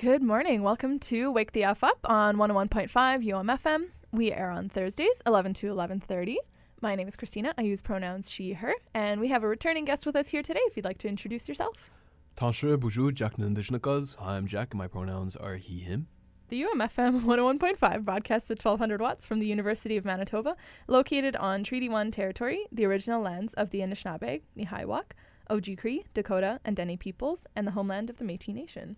Good morning. Welcome to Wake the F Up on 101.5 UMFM. We air on Thursdays, 11 to 11:30. My name is Christina. I use pronouns she, her, and we have a returning guest with us here today. If you'd like to introduce yourself. Tanshre Buju Jack Nandishnakas. Hi, I'm Jack, and my pronouns are he, him. The UMFM 101.5 broadcasts at 1200 watts from the University of Manitoba, located on Treaty 1 territory, the original lands of the Anishinaabe, Nehiyawak, Ojibwe, Dakota, and Dene peoples, and the homeland of the Métis Nation.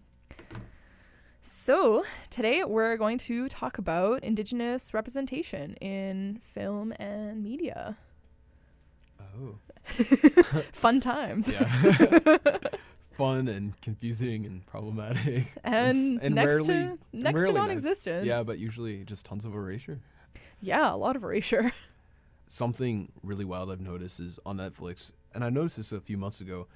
So, today we're going to talk about Indigenous representation in film and media. Oh. Fun times. Yeah. Fun and confusing and problematic. And, and next rarely- to next rarely nice. non-existent. Yeah, but usually just tons of erasure. Yeah, a lot of erasure. Something really wild I've noticed is on Netflix, and I noticed this a few months ago,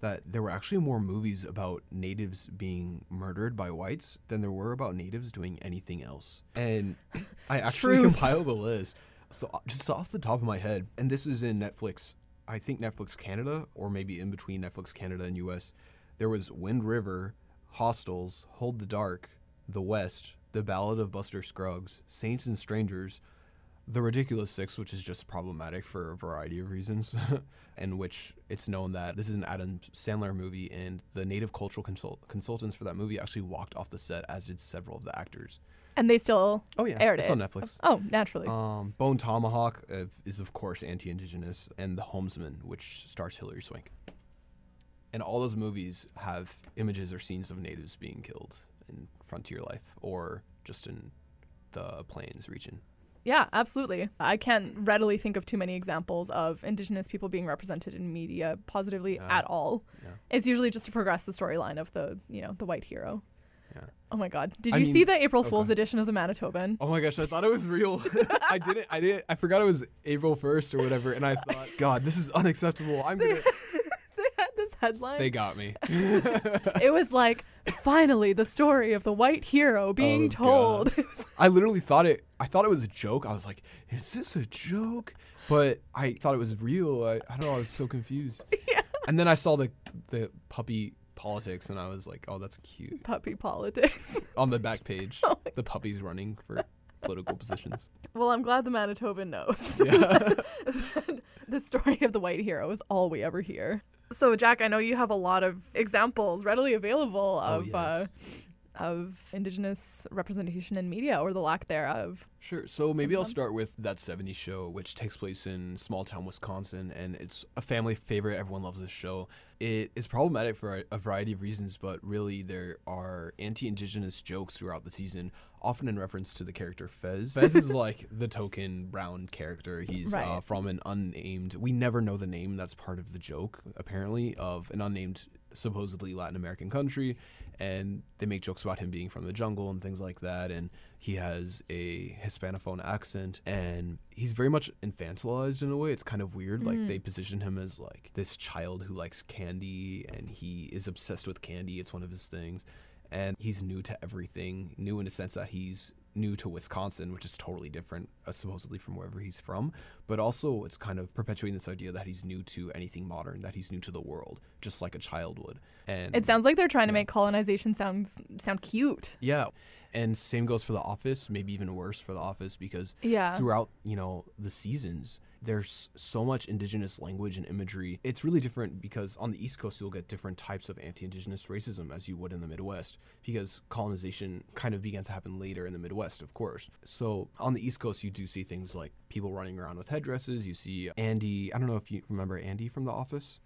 that there were actually more movies about natives being murdered by whites than there were about natives doing anything else. And I actually Truth. compiled a list. So uh, just off the top of my head, and this is in Netflix, I think Netflix Canada, or maybe in between Netflix Canada and US, there was Wind River, Hostels, Hold the Dark, The West, The Ballad of Buster Scruggs, Saints and Strangers, The Ridiculous Six, which is just problematic for a variety of reasons, in which it's known that this is an Adam Sandler movie, and the native cultural consult- consultants for that movie actually walked off the set, as did several of the actors. And they still Oh yeah, aired it's it. on Netflix. Oh, naturally. Um, Bone Tomahawk uh, is of course anti-indigenous, and The Homesman, which stars Hilary Swank. And all those movies have images or scenes of natives being killed in frontier life, or just in the plains region. Yeah, absolutely. I can't readily think of too many examples of Indigenous people being represented in media positively Yeah. at all. Yeah. It's usually just to progress the storyline of the, you know, the white hero. Yeah. Oh my God! Did I you mean- see the April oh, Fool's go edition of the Manitoban? Oh my gosh, I thought it was real. I didn't. I didn't. I forgot it was April first or whatever, and I thought, God, this is unacceptable. I'm gonna. they headline. They got me. it was like, finally, the story of the white hero being Oh, told. I literally thought it. I thought it was a joke. I was like, "Is this a joke?" But I thought it was real. I, I don't know. I was so confused. Yeah. And then I saw the the puppy politics, and I was like, "Oh, that's cute." Puppy politics. On the back page, Oh the puppies running for political positions. well, I'm glad the Manitoban knows. Yeah. the story of the white hero is all we ever hear. So, Jack, I know you have a lot of examples readily available Oh, of yes. uh, of Indigenous representation in media or the lack thereof. Sure. So maybe I'll start with that 70s show, which takes place in small town Wisconsin, and it's a family favorite. Everyone loves this show. It is problematic for a, variety of reasons, but really there are anti-indigenous jokes throughout the season, often in reference to the character Fez. Fez is like the token brown character. He's uh, from an unnamed. We never know the name. That's part of the joke, apparently, of an unnamed, supposedly Latin American country, and they make jokes about him being from the jungle and things like that. And he has a Hispanophone accent, and he's very much infantilized in a way. It's kind of weird. Like they mm. position him as like this child who likes candy, and he is obsessed with candy. It's one of his things, and he's new to everything. New in a sense that he's new to Wisconsin, which is totally different, uh, supposedly from wherever he's from. But also, it's kind of perpetuating this idea that he's new to anything modern, that he's new to the world, just like a child would. And It sounds like they're trying to make colonization sound sound cute. yeah. And same goes for The Office, maybe even worse for The Office because Yeah. throughout, you know, the seasons, there's so much indigenous language and imagery. It's really different because on the East Coast you'll get different types of anti-indigenous racism as you would in the Midwest because colonization kind of began to happen later in the Midwest, of course. So, on the East Coast you do see things like people running around with headdresses. You see Andy, I don't know if you remember Andy from The Office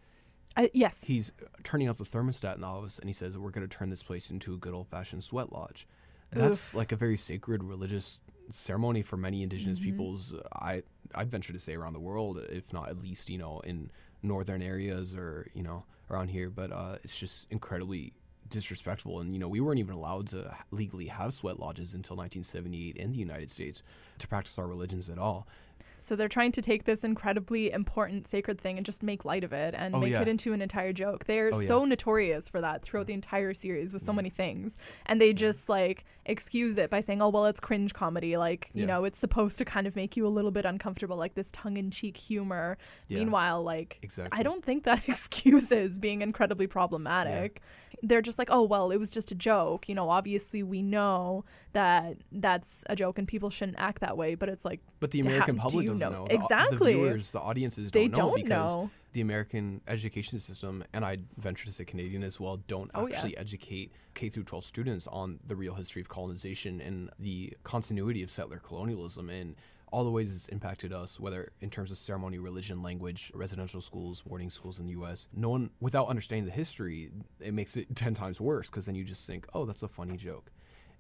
I, yes. he's turning up the thermostat in the office and he says we're going to turn this place into a good old-fashioned sweat lodge that's like a very sacred religious ceremony for many indigenous peoples uh, i i'd venture to say around the world if not at least you know in northern areas or you know around here. But uh, it's just incredibly disrespectful. And you know we weren't even allowed to legally have sweat lodges until 1978 in the united states to practice our religions at all So they're trying to take this incredibly important sacred thing and just make light of it and Oh, make yeah. it into an entire joke. They're Oh, so notorious for that throughout the entire series with so Yeah. many things. And they just like excuse it by saying, "Oh, well, it's cringe comedy. Like, you know, it's supposed to kind of make you a little bit uncomfortable like this tongue-in-cheek humor." Yeah, Meanwhile, like exactly. I don't think that excuses being incredibly problematic. They're just like, oh, well, it was just a joke. You know, obviously we know that that's a joke and people shouldn't act that way, but it's like, But the American do public doesn't know? know. The- Exactly. The viewers, the audiences they don't know don't because know. the American education system, and I venture to say Canadian as well, don't Oh, yeah. actually educate K through 12 students on the real history of colonization and the continuity of settler colonialism and all the ways it's impacted us, whether in terms of ceremony, religion, language, residential schools, boarding schools in the U.S. No one, without understanding the history, it makes it 10 times worse because then you just think, oh, that's a funny joke.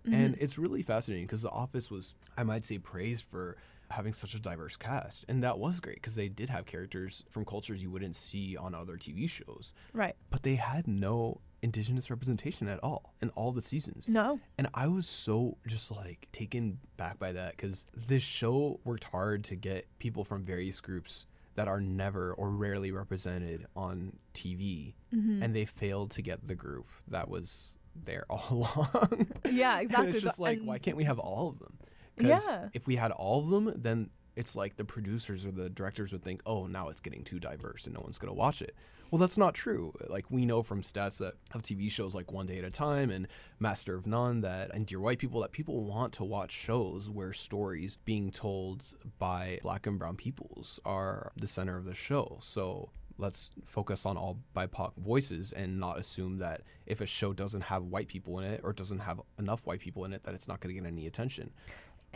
Mm-hmm. And it's really fascinating because The Office was, I might say, praised for having such a diverse cast. And that was great because they did have characters from cultures you wouldn't see on other TV shows. Right. But they had no indigenous representation at all in all the seasons. No. And I was so just like taken back by that because this show worked hard to get people from various groups that are never or rarely represented on TV. Mm-hmm. And they failed to get the group that was there all along. Yeah, And exactly. it's just like, and- why can't we have all of them? Yeah. if we had all of them, then it's like the producers or the directors would think, oh, now it's getting too diverse and no one's going to watch it. Well, that's not true. Like, we know from stats that of TV shows like One Day at a Time and Master of None that, and Dear White People, that people want to watch shows where stories being told by black and brown peoples are the center of the show. So let's focus on all BIPOC voices and not assume that if a show doesn't have white people in it or doesn't have enough white people in it, that it's not going to get any attention.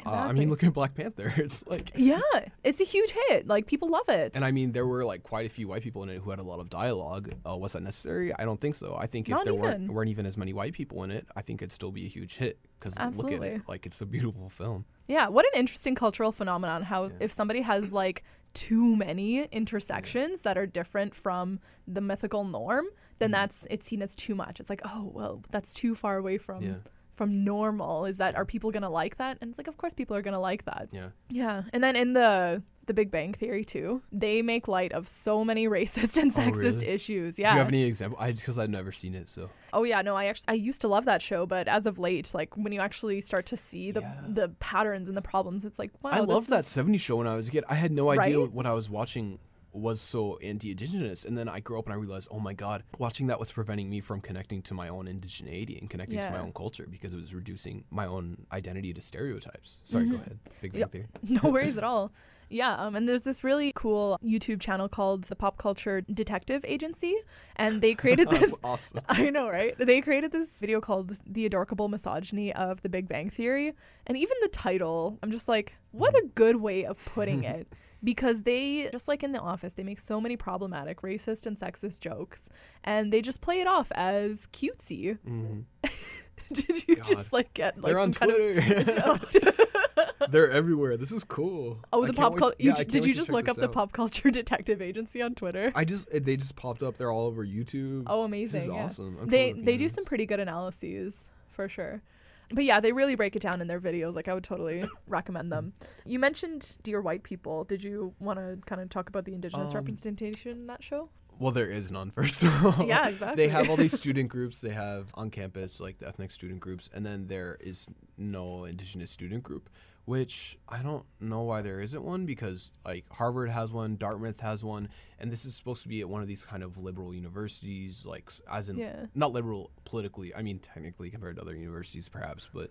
Uh, I mean, look at Black Panther. It's like, Yeah, it's a huge hit. Like people love it. and I mean, there were like quite a few white people in it who had a lot of dialogue. Uh, was that necessary? I don't think so. I think if Not there weren't even. weren't even as many white people in it, I think it'd still be a huge hit. Because look at it, like it's a beautiful film. Yeah, what an interesting cultural phenomenon. How Yeah. if somebody has like too many intersections that are different from the mythical norm, then Mhm. that's it's seen as too much. It's like, oh well, that's too far away from Yeah, from normal. Is that are people gonna like that? And it's like, of course, people are gonna like that. yeah. Yeah, and then in the the Big Bang Theory too, they make light of so many racist and Oh, sexist really? issues. Yeah. Do you have any example? I because I've never seen it, so Oh yeah, no, I actually I used to love that show, but as of late, like when you actually start to see the Yeah. the patterns and the problems, it's like wow. I loved that is- 70s show when I was a kid. I had no idea Right? what I was watching was so anti-indigenous and then I grew up and I realized, "Oh my god, watching that was preventing me from connecting to my own indigeneity and connecting to my own culture because it was reducing my own identity to stereotypes." Sorry, go Mhm. ahead. Big Bang Yep. Theory. no worries at all. Yeah, um, and there's this really cool YouTube channel called the Pop Culture Detective Agency, and they created That's this. awesome. I know, right? They created this video called "The Adorkable Misogyny of the Big Bang Theory," and even the title, I'm just like, what a good way of putting it. Because they, just like in The Office, they make so many problematic racist and sexist jokes, and they just play it off as cutesy. Mhm. Did you God. just like get like They're on Twitter. They're everywhere. This is cool. Oh, the pop culture. yeah, did you just look up this the pop culture detective agency on Twitter? I just they just popped up. They're all over YouTube. oh, amazing! this is yeah. awesome. I'm They they do some pretty good analyses for sure. But yeah, they really break it down in their videos. Like I would totally recommend them. You mentioned Dear White People. Did you want to kind of talk about the indigenous Um, representation in that show? Well, there is none, first of all. Yeah, exactly. They have all these student groups. They have on campus, like the ethnic student groups, and then there is no indigenous student group, which I don't know why there isn't one because, like, Harvard has one, Dartmouth has one, and this is supposed to be at one of these kind of liberal universities, like, as in, Yeah. not liberal politically, I mean, technically compared to other universities, perhaps, but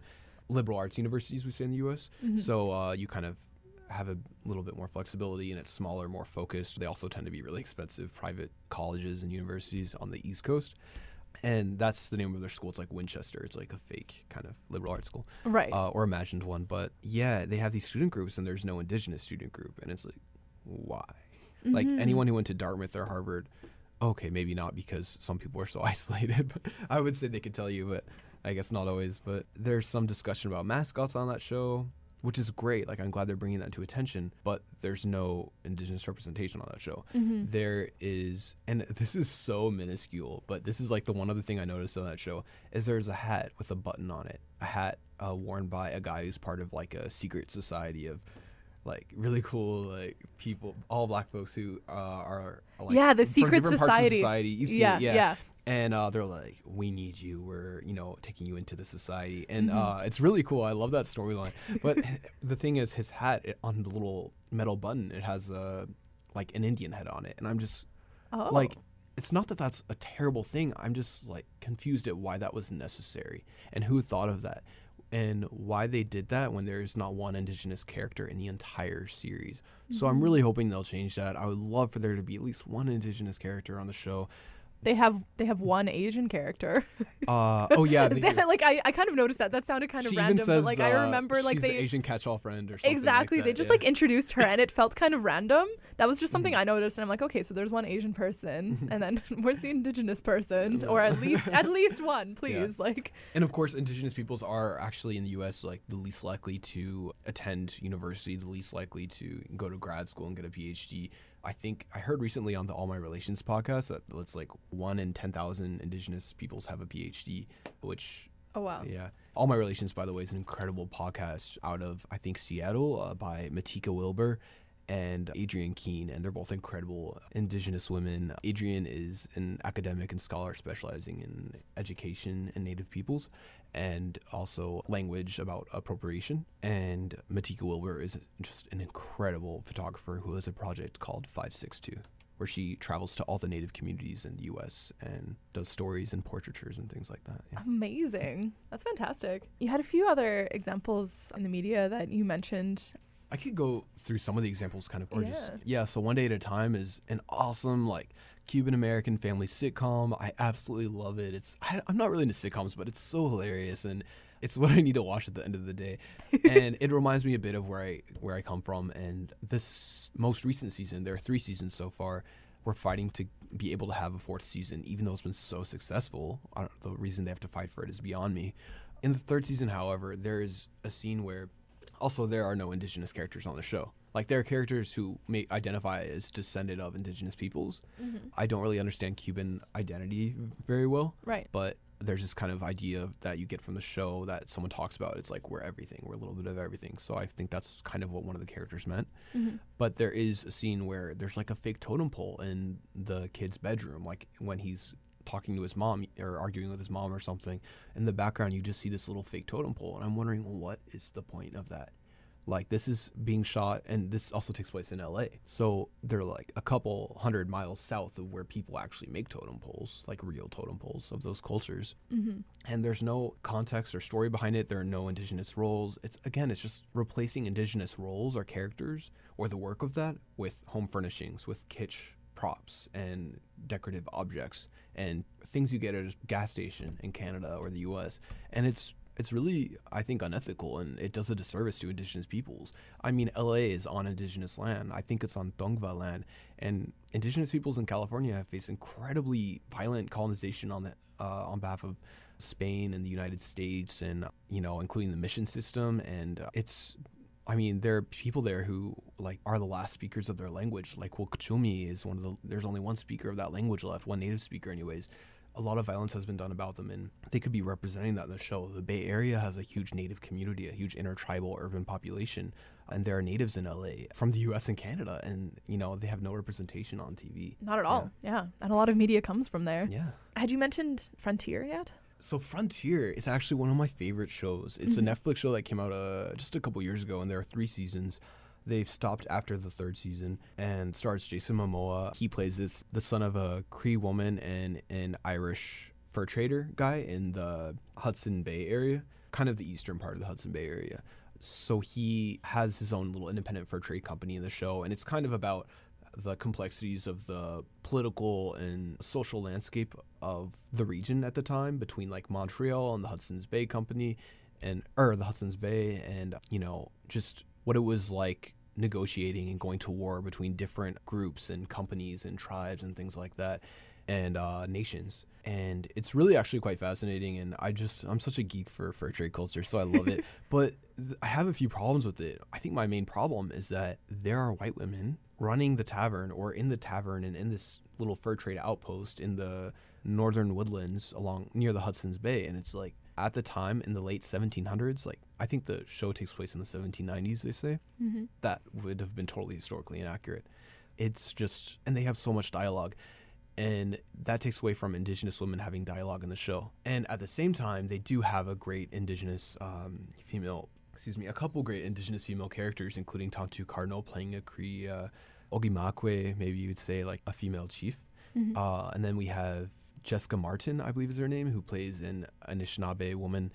liberal arts universities, we say in the U.S. Mhm. So uh, you kind of have a little bit more flexibility and it's smaller, more focused. They also tend to be really expensive private colleges and universities on the East Coast. And that's the name of their school. It's like Winchester. It's like a fake kind of liberal arts school right. uh, or imagined one. But yeah, they have these student groups and there's no indigenous student group. And it's like, why? Like Mhm. anyone who went to Dartmouth or Harvard, okay, maybe not because some people are so isolated. But I would say they could tell you, but I guess not always. But there's some discussion about mascots on that show, which is great. Like I'm glad they're bringing that to attention. But there's no indigenous representation on that show. Mhm. There is, and this is so minuscule, but this is like the one other thing I noticed on that show is there's a hat with a button on it, a hat uh, worn by a guy who's part of like a secret society of like really cool like people, all black folks who uh, are like Yeah, the secret different parts of society. society. You've seen yeah, it, yeah. yeah. And uh, they're like, "We need you. We're you know taking you into the society." And Mhm. uh, it's really cool. I love that storyline. But the thing is, his hat it, on the little metal button, it has a like an Indian head on it, and I'm just Oh, like it's not that that's a terrible thing i'm just like confused at why that was necessary and who thought of that and why they did that when there's not one indigenous character in the entire series. So i'm Mhm. really hoping they'll change that. I would love for there to be at least one indigenous character on the show they have they have one Asian character. uh, oh yeah they like I, I kind of noticed that. That sounded kind of she random, even says but like I uh, remember like they the asian catch-all friend or something like exactly they just yeah. like introduced her and it felt kind of random. That was just something Mhm. I noticed and I'm like, okay, so there's one Asian person and then where's the indigenous person Yeah. or at least at least one, please. Like And of course, indigenous peoples are actually in the U.S. like the least likely to attend university, the least likely to go to grad school and get a PhD. I think I heard recently on the All My Relations podcast that it's like one in ten thousand indigenous peoples have a PhD, which oh wow. yeah. All My Relations, by the way, is an incredible podcast out of I think Seattle uh, by Matika Wilbur and Adrienne Keene, and they're both incredible indigenous women. Adrienne is an academic and scholar specializing in education and Native peoples, and also language about appropriation. And Matika Wilbur is just an incredible photographer who has a project called 562 where she travels to all the native communities in the US and does stories and portraitures and things like that. Yeah. Amazing. That's fantastic. You had a few other examples in the media that you mentioned. I could go through some of the examples kind of or just Yeah. yeah, so one day at a time is an awesome like Cuban American family sitcom. I absolutely love it. It's I, I'm not really into sitcoms, but it's so hilarious and it's what I need to watch at the end of the day. and it reminds me a bit of where I where I come from and this most recent season, there are 3 seasons so far. We're fighting to be able to have a fourth season even though it's been so successful. I don't, the reason they have to fight for it is beyond me. In the third season, however, there is a scene where also there are no indigenous characters on the show like there are characters who may identify as descendant of indigenous peoples. I don't really understand cuban identity very well Right. but there's this kind of idea that you get from the show that someone talks about it's like we're everything we're a little bit of everything. So i think that's kind of what one of the characters meant. Mhm. but there is a scene where there's like a fake totem pole in the kid's bedroom like when he's talking to his mom or arguing with his mom or something. In the background you just see this little fake totem pole and i'm wondering what is the point of that like this is being shot and this also takes place in LA. So they're like a couple hundred miles south of where people actually make totem poles, like real totem poles of those cultures. Mm-hmm. And there's no context or story behind it. There are no indigenous roles. It's again, it's just replacing indigenous roles or characters or the work of that with home furnishings, with kitsch props and decorative objects and things you get at a gas station in Canada or the US. And it's it's really I think unethical and it does a disservice to indigenous peoples. I mean LA is on indigenous land. I think it's on Tongva land and indigenous peoples in California have faced incredibly violent colonization on the uh, on behalf of Spain and the United States and you know including the mission system and uh, it's I mean, there are people there who like are the last speakers of their language. Like Wukchumni is one of the. There's only one speaker of that language left, one native speaker, anyways. A lot of violence has been done about them, and they could be representing that in the show. The Bay Area has a huge native community, a huge intertribal urban population, and there are natives in LA from the U.S. and Canada, and you know they have no representation on TV. Not at all. Yeah. And a lot of media comes from there. Yeah. Had you mentioned Frontier yet? So Frontier is actually one of my favorite shows. It's Mhm. a Netflix show that came out uh, just a couple years ago, and there are three seasons. They've stopped after the third season, and stars Jason Momoa. He plays this the son of a Cree woman and an Irish fur trader guy in the Hudson Bay area, kind of the eastern part of the Hudson Bay area. So he has his own little independent fur trade company in the show, and it's kind of about the complexities of the political and social landscape of the region at the time between like Montreal and the Hudson's Bay Company and or the Hudson's Bay and you know just what it was like negotiating and going to war between different groups and companies and tribes and things like that and uh, nations. And it's really actually quite fascinating and i just i'm such a geek for fur trade culture so i love it. But th- i have a few problems with it. I think my main problem is that there are white women running the tavern or in the tavern and in this little fur trade outpost in the northern woodlands along near the hudson's bay and it's like at the time in the late 1700s, like I think the show takes place in the 1790s, they say, Mm-hmm. that would have been totally historically inaccurate. It's just, and they have so much dialogue, and that takes away from Indigenous women having dialogue in the show. And at the same time, they do have a great Indigenous um, female, excuse me, a couple great Indigenous female characters, including Tantoo Cardinal playing a Cree uh, Ogimakwe, maybe you would say like a female chief. Mm-hmm. Uh, and then we have Jessica Martin, I believe is her name, who plays an Anishinaabe woman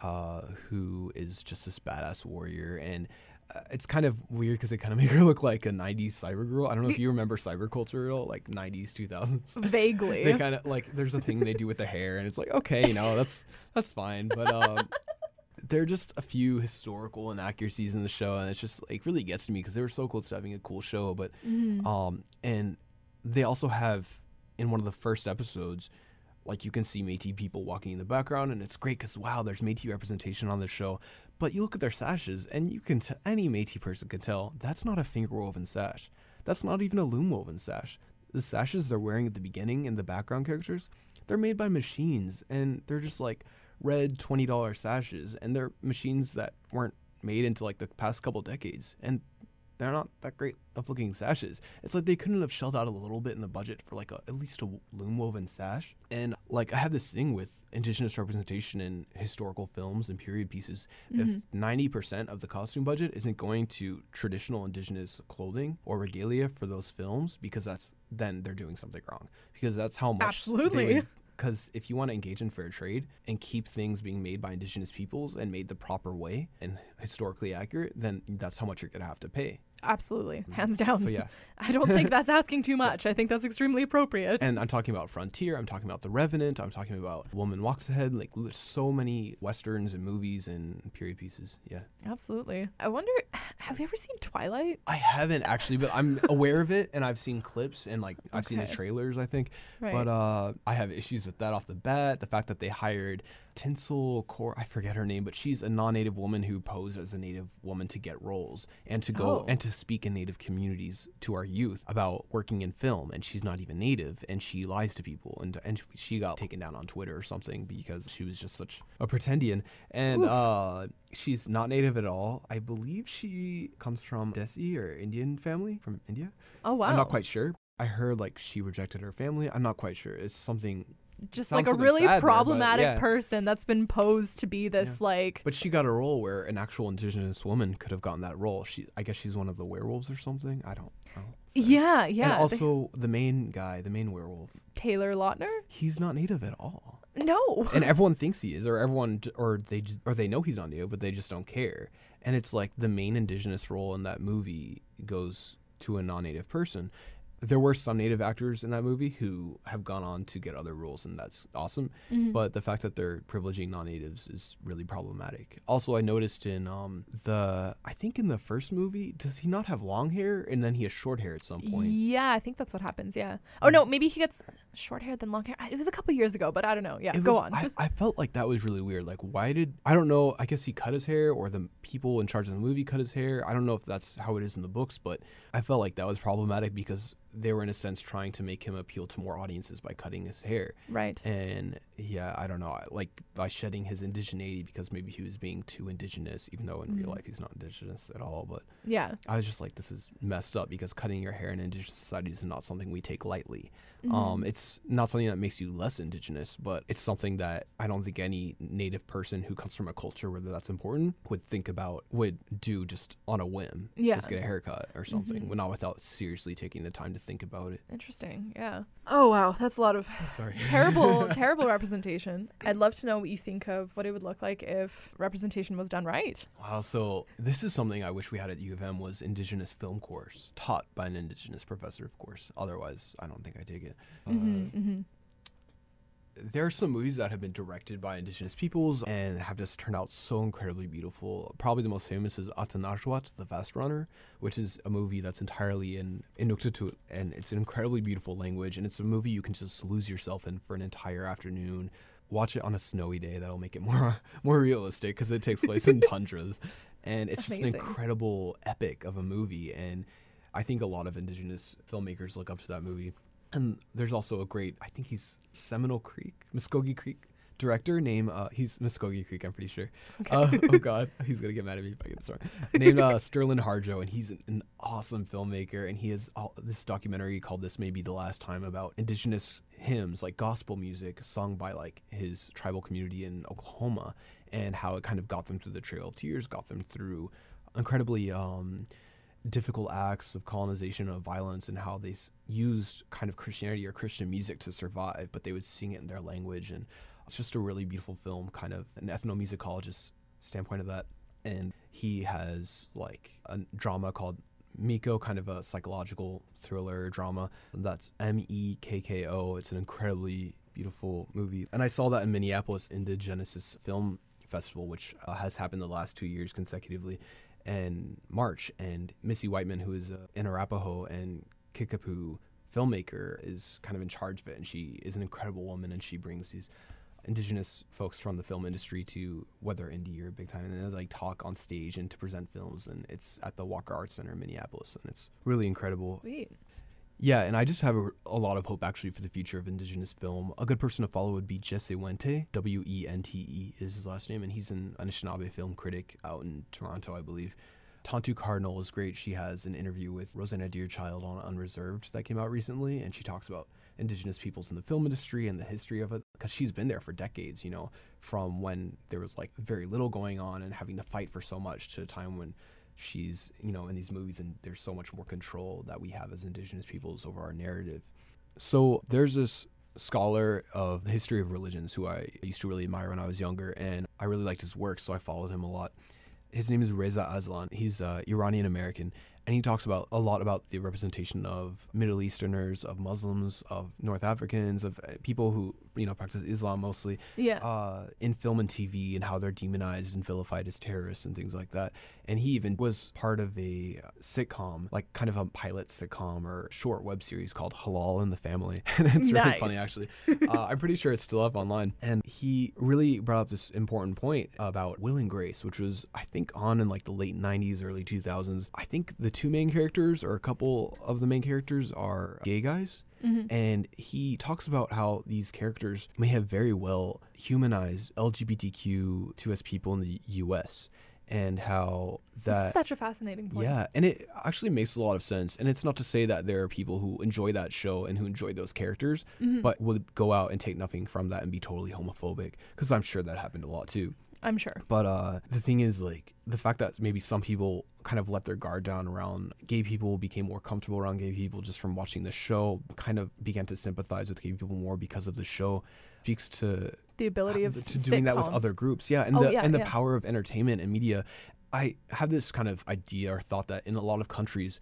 uh, who is just this badass warrior. And uh, it's kind of weird because they kind of make her look like a 90s cyber girl. I don't know if you remember cyber culture at all, like 90s, 2000s. Vaguely. They kind of like there's a thing they do with the hair, and it's like okay, you know that's that's fine, but um, there are just a few historical inaccuracies in the show, and it's just like really gets to me because they were so close to having a cool show, but Mhm. um, and they also have in one of the first episodes, like you can see Métis people walking in the background, and it's great because wow, there's Métis representation on the show. But you look at their sashes, and you can t- any Métis person can tell that's not a finger woven sash. That's not even a loom woven sash. The sashes they're wearing at the beginning and the background characters, they're made by machines, and they're just like red twenty dollar sashes, and they're machines that weren't made into like the past couple decades, and they're not that great of looking sashes. It's like they couldn't have shelled out a little bit in the budget for like a, at least a loom woven sash. And like I have this thing with indigenous representation in historical films and period pieces. If mm-hmm. ninety percent of the costume budget isn't going to traditional indigenous clothing or regalia for those films, because that's then they're doing something wrong. Because that's how much Absolutely. because if you want to engage in fair trade and keep things being made by indigenous peoples and made the proper way and historically accurate, then that's how much you're going to have to pay. Absolutely. Hands down. Mm. So yeah, I don't think that's asking too much. I think that's extremely appropriate. and I'm talking about Frontier. I'm talking about The Revenant. I'm talking about Woman Walks Ahead. Like there's so many westerns and movies and period pieces. Yeah, Absolutely. I wonder, have you ever seen Twilight? I haven't actually, but I'm aware of it and I've seen clips and like I've seen the trailers. I think, Right. but uh, I have issues with that off the bat. The fact that they hired Tinsel Korey, I forget her name, but she's a non-native woman who posed as a native woman to get roles and to go Oh. and to speak in native communities to our youth about working in film. And she's not even native, and she lies to people, and and she got taken down on Twitter or something because she was just such a pretendian. And Oof. uh, she's not native at all. I believe she comes from Desi or Indian family from India. oh, wow. I'm not quite sure. I heard like she rejected her family. I'm not quite sure. It's something Just sounds like a really sad there, but problematic yeah. person that's been posed to be this, like, But she got a role where an actual indigenous woman could have gotten that role. She, I guess, she's one of the werewolves or something. I don't. know. yeah, yeah. And also, the main guy, the main werewolf, Taylor Lautner? he's not native at all, No. and everyone thinks he is, or everyone, or they, just, or they know he's not native, but they just don't care. And it's like the main indigenous role in that movie goes to a non-native person. There were some native actors in that movie who have gone on to get other roles, and that's awesome. Mhm. but the fact that they're privileging non-natives is really problematic. Also, I noticed in um the I think in the first movie, does he not have long hair and then he has short hair at some point? Yeah, I think that's what happens. Yeah. Oh no, maybe he gets short hair than long hair. It was a couple years ago, but I don't know. Yeah, It go was- on. I, I felt like that was really weird. Like, why did I don't know? I guess he cut his hair, or the people in charge of the movie cut his hair. I don't know if that's how it is in the books, but I felt like that was problematic because they were in a sense trying to make him appeal to more audiences by cutting his hair. right. And yeah, I don't know, like by shedding his indigeneity because maybe he was being too indigenous, even though in real Mhm. life he's not indigenous at all. But Yeah. I was just like, this is messed up because cutting your hair in indigenous societies is not something we take lightly. Mm-hmm. Um, it's not something that makes you less indigenous, but it's something that I don't think any native person who comes from a culture where that's important would think about, would do just on a whim. Yeah. Just get a haircut or something, Mhm. but not without seriously taking the time to think about it. Interesting. Yeah. Oh wow, that's a lot of Sorry. terrible, terrible representation. I'd love to know what you think of what it would look like if representation was done right. Wow, so this is something I wish we had at U of M was Indigenous film course, taught by an Indigenous professor, of course. Otherwise, I don't think I take it. Uh, Mm-hmm, mm-hmm. there are some movies that have been directed by Indigenous peoples and have just turned out so incredibly beautiful. Probably the most famous is Atanarjuat, The Fast Runner, which is a movie that's entirely in Inuktitut, and it's an incredibly beautiful language, and it's a movie you can just lose yourself in for an entire afternoon. Watch it on a snowy day; that'll make it more more realistic because it takes place in tundras, and it's just an incredible epic of a movie. And I think a lot of Indigenous filmmakers look up to that movie. And there's also a great, I think he's Seminole Creek, Muskogee Creek director named uh, he's Muskogee Creek, I'm pretty sure. Uh, oh God, he's gonna get mad at me if I get this wrong. Named uh, Sterlin Harjo, and he's an, an awesome filmmaker, and he has all, this documentary called "This May Be the Last Time" about indigenous hymns, like gospel music, sung by like his tribal community in Oklahoma, and how it kind of got them through the Trail of Tears, got them through incredibly. Um, difficult acts of colonization of violence and how they s- used kind of Christianity or Christian music to survive, but they would sing it in their language. And it's just a really beautiful film, kind of an ethnomusicologist standpoint of that. And he has like a drama called Mekko, kind of a psychological thriller drama. That's M E K K O. It's an incredibly beautiful movie. And I saw that in Minneapolis Indigenesis Film Festival, which uh, has happened the last two years consecutively and March. And Missy Whiteman, who is uh, an Arapaho and Kickapoo filmmaker, is kind of in charge of it. And she is an incredible woman, and she brings these indigenous folks from the film industry to whether indie or big time and they like talk on stage and to present films and it's at the Walker Arts Center in Minneapolis and it's really incredible. Sweet. Yeah, and I just have a, a, lot of hope actually for the future of Indigenous film. A good person to follow would be Jesse Wente. W E N T E is his last name, and he's an Anishinaabe film critic out in Toronto, I believe. Tantoo Cardinal is great. She has an interview with Rosanna Deerchild on Unreserved that came out recently, and she talks about Indigenous peoples in the film industry and the history of it because she's been there for decades, you know, from when there was like very little going on and having to fight for so much to a time when she's you know in these movies and there's so much more control that we have as indigenous peoples over our narrative. So there's this scholar of the history of religions who i used to really admire when i was younger and i really liked his work so i followed him a lot. His name is reza aslan. He's uh, iranian american and he talks about a lot about the representation of Middle Easterners, of Muslims, of North Africans, of uh, people who you know practice Islam mostly, Yeah. uh, in film and TV, and how they're demonized and vilified as terrorists and things like that. And he even was part of a sitcom, like kind of a pilot sitcom or short web series called Halal in the Family, and it's really Nice. funny actually. uh, I'm pretty sure it's still up online. And he really brought up this important point about Will and Grace, which was I think on in like the late '90s, early 2000s. I think the two main characters, or a couple of the main characters, are gay guys. Mm-hmm. And he talks about how these characters may have very well humanized LGBTQ2S people in the US and how that such a fascinating point. yeah, and it actually makes a lot of sense. And it's not to say that there are people who enjoy that show and who enjoy those characters, Mm-hmm. but would go out and take nothing from that and be totally homophobic. Because I'm sure that happened a lot too. I'm sure. But uh, the thing is, like, the fact that maybe some people kind of let their guard down around gay people, became more comfortable around gay people just from watching the show, kind of began to sympathize with gay people more because of the show, speaks to The ability of to doing that with other groups. Yeah, and Oh, the yeah, and the yeah. power of entertainment and media. I have this kind of idea or thought that in a lot of countries,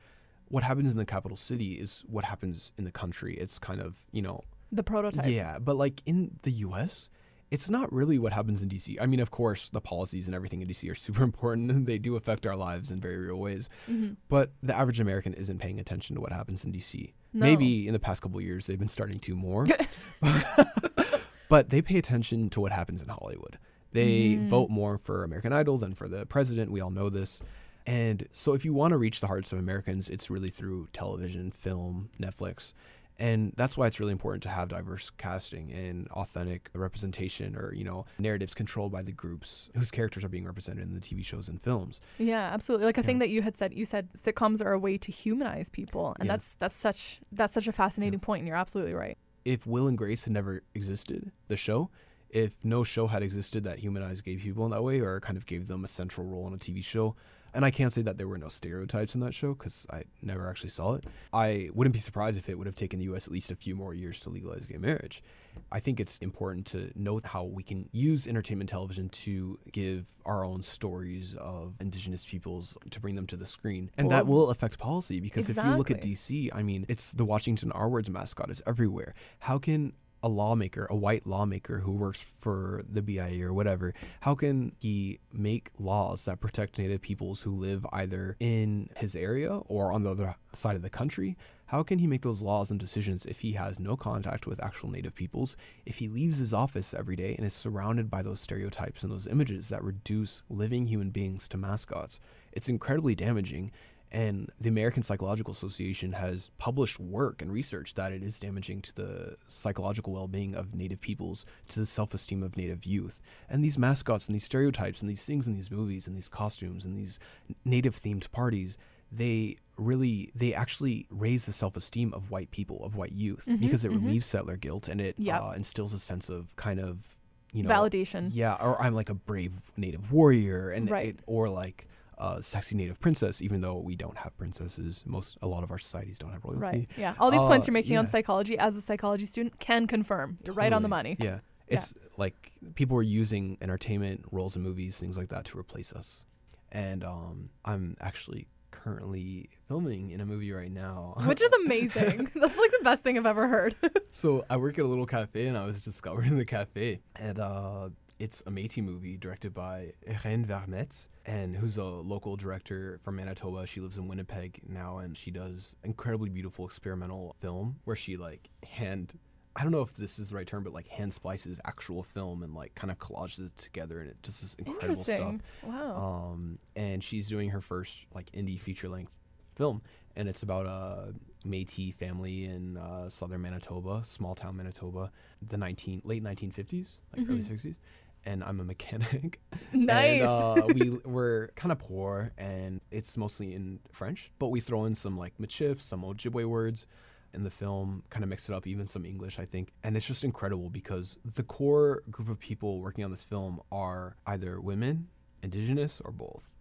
what happens in the capital city is what happens in the country. It's kind of you know the prototype. yeah, but like in the U.S., it's not really what happens in D.C. I mean, of course, the policies and everything in D.C. are super important, and they do affect our lives in very real ways. Mm-hmm. But the average American isn't paying attention to what happens in D.C. No. Maybe in the past couple of years they've been starting to more, but they pay attention to what happens in Hollywood. They Mhm. vote more for American Idol than for the president. We all know this. And so, if you want to reach the hearts of Americans, it's really through television, film, Netflix. And that's why it's really important to have diverse casting and authentic representation or, you know, narratives controlled by the groups whose characters are being represented in the TV shows and films. Yeah, absolutely. Like a thing that you had said, you said sitcoms are a way to humanize people, and Yeah. that's that's such that's such a fascinating point. And you're absolutely right. if Will and Grace had never existed, the show, if no show had existed that humanized gay people in that way or kind of gave them a central role in a TV show, and I can't say that there were no stereotypes in that show because I never actually saw it, I wouldn't be surprised if it would have taken the US at least a few more years to legalize gay marriage. I think it's important to note how we can use entertainment television to give our own stories of indigenous peoples to bring them to the screen. And that will affect policy because if you look at DC, I mean, it's the Washington R words mascot is everywhere. How can a lawmaker, a white lawmaker who works for the BIA or whatever, how can he make laws that protect Native peoples who live either in his area or on the other side of the country? How can he make those laws and decisions if he has no contact with actual Native peoples, if he leaves his office every day and is surrounded by those stereotypes and those images that reduce living human beings to mascots? It's incredibly damaging. And the American Psychological Association has published work and research that it is damaging to the psychological well being of Native peoples, to the self esteem of Native youth. And these mascots and these stereotypes and these things in these movies and these costumes and these Native themed parties, they really they actually raise the self-esteem of white people of white youth Mhm, because it mhm. relieves settler guilt and it Yep. uh, instills a sense of kind of you know Validation. yeah or i'm like a brave native warrior and Right. it, or like a sexy native princess even though we don't have princesses most a lot of our societies don't have royalty Right. Yeah. All these points Uh, you're making on psychology as a psychology student can confirm. You're right on the money. yeah it's like people are using entertainment roles in movies things like that to replace us and um i'm actually currently filming in a movie right now Which is amazing. That's like the best thing I've ever heard. So I work at a little cafe, and I was discovered in the cafe, and uh, it's a Métis movie directed by Rhayne Vermette, and who's a local director from Manitoba. She lives in Winnipeg now, and she does incredibly beautiful experimental film where she like hand I don't know if this is the right term, but like hand splices actual film and like kind of collages it together, and it just is incredible stuff. Wow. Um, and she's doing her first like indie feature length film, and it's about a Métis family in uh, southern Manitoba, small town Manitoba, the 19 late 1950s, like mm-hmm. early 60s, and I'm a mechanic. nice. And, uh, we we're kind of poor, and it's mostly in French, but we throw in some like Michif, some Ojibwe words in the film, kind of mix it up, even some English, I think. And it's just incredible because the core group of people working on this film are either women, indigenous, or both.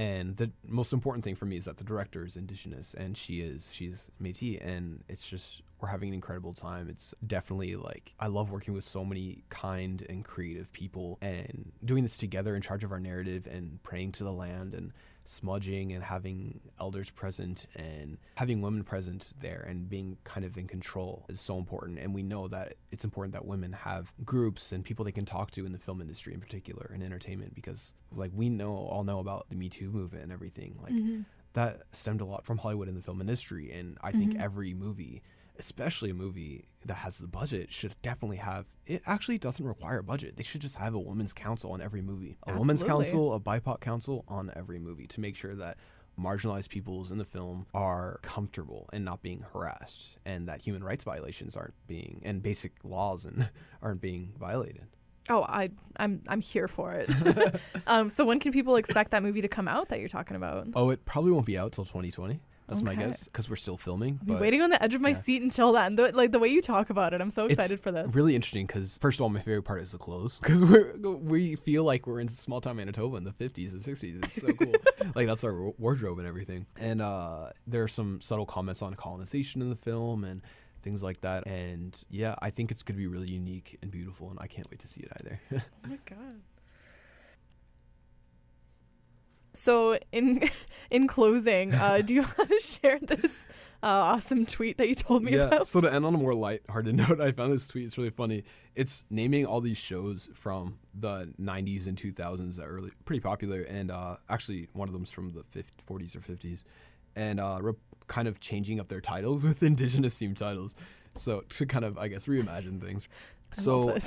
And the most important thing for me is that the director is indigenous, and she is she's Métis, and it's just we're having an incredible time. It's definitely like I love working with so many kind and creative people, and doing this together in charge of our narrative, and praying to the land, and smudging, and having elders present, and having women present there, and being kind of in control is so important. And we know that it's important that women have groups and people they can talk to in the film industry, in particular, and entertainment, because like we know all know about the Me Too movement and everything, like Mhm. that stemmed a lot from Hollywood and the film industry. And I think Mhm. every movie, especially a movie that has the budget, should definitely have. It actually doesn't require a budget. They should just have a women's council on every movie, a women's Absolutely. council, a BIPOC council on every movie to make sure that marginalized peoples in the film are comfortable and not being harassed, and that human rights violations aren't being and basic laws and aren't being violated. Oh, I I'm I'm here for it. um, so when can people expect that movie to come out that you're talking about? Oh, it probably won't be out till 2020. That's my guess because we're still filming. Been but- waiting on the edge of my yeah. seat until then. The, like the way you talk about it, I'm so It's excited for this. really interesting because first of all, my favorite part is the clothes because we we feel like we're in small town Manitoba in the 50s and 60s. It's so cool. like that's our wardrobe and everything. And uh, there are some subtle comments on colonization in the film and things like that. And yeah, I think it's gonna be really unique and beautiful, and I can't wait to see it either. Oh my god. So in in closing, uh, do you want to share this uh, awesome tweet that you told me yeah. about? So to end on a more light-hearted note, I found this tweet. It's really funny. It's naming all these shows from the 90s and 2000s that are pretty popular, and uh, actually one of them's from the 50, 40s or 50s, and uh, re- kind of changing up their titles with indigenous themed titles. So to kind of, I guess, reimagine things. I so.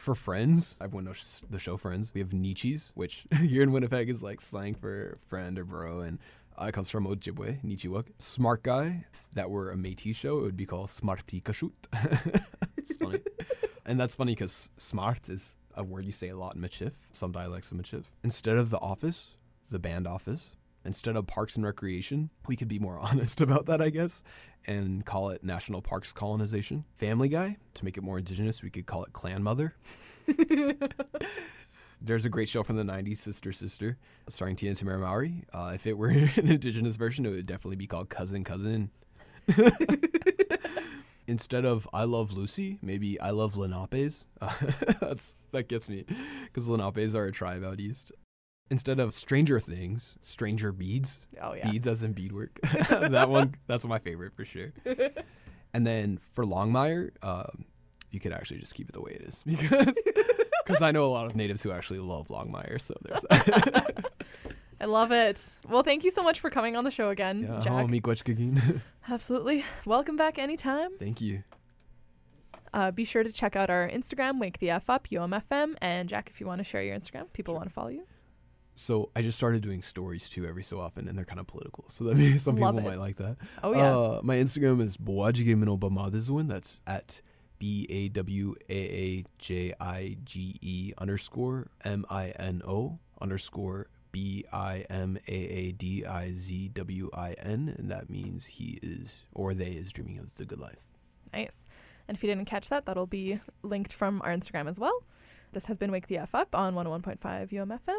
For Friends, everyone knows the show Friends. We have Nichis, which here in Winnipeg is like slang for friend or bro, and uh, it comes from Ojibwe, Nichiwak. Smart guy, if that were a Métis show, it would be called Smarty Kashut. it's funny. and that's funny because smart is a word you say a lot in Michif, some dialects of Michif. Instead of the office, the band office, instead of parks and recreation, we could be more honest about that, I guess, and call it National Parks Colonization. Family Guy, to make it more indigenous, we could call it Clan Mother. There's a great show from the 90s, Sister Sister, starring Tia and Tamara Mowry. Uh, if it were an indigenous version, it would definitely be called Cousin Cousin. Instead of I Love Lucy, maybe I Love Lenapes. Uh, that's that gets me, because Lenapes are a tribe out east. Instead of Stranger Things, Stranger Beads, Oh yeah. beads as in beadwork. that one, that's my favorite for sure. And then for Longmire, um, you could actually just keep it the way it is because because I know a lot of natives who actually love Longmire. So there's I love it. Well, thank you so much for coming on the show again, yeah, Jack. oh. Absolutely. Welcome back anytime. Thank you. Uh, be sure to check out our Instagram, Wake the F Up, UMFM, and Jack, if you want to share your Instagram, people Sure. want to follow you. So I just started doing stories too every so often, and they're kind of political. So that means some people it. might like that. Oh yeah. Uh, my Instagram is Bawaajige Mino Bimaadizwin. That's at B A W A A J I G E underscore M I N O underscore B I M A A D I Z W I N. And that means he is, or they is dreaming of the good life. Nice. And if you didn't catch that, that'll be linked from our Instagram as well. This has been Wake the F Up on 101.5 UMFM.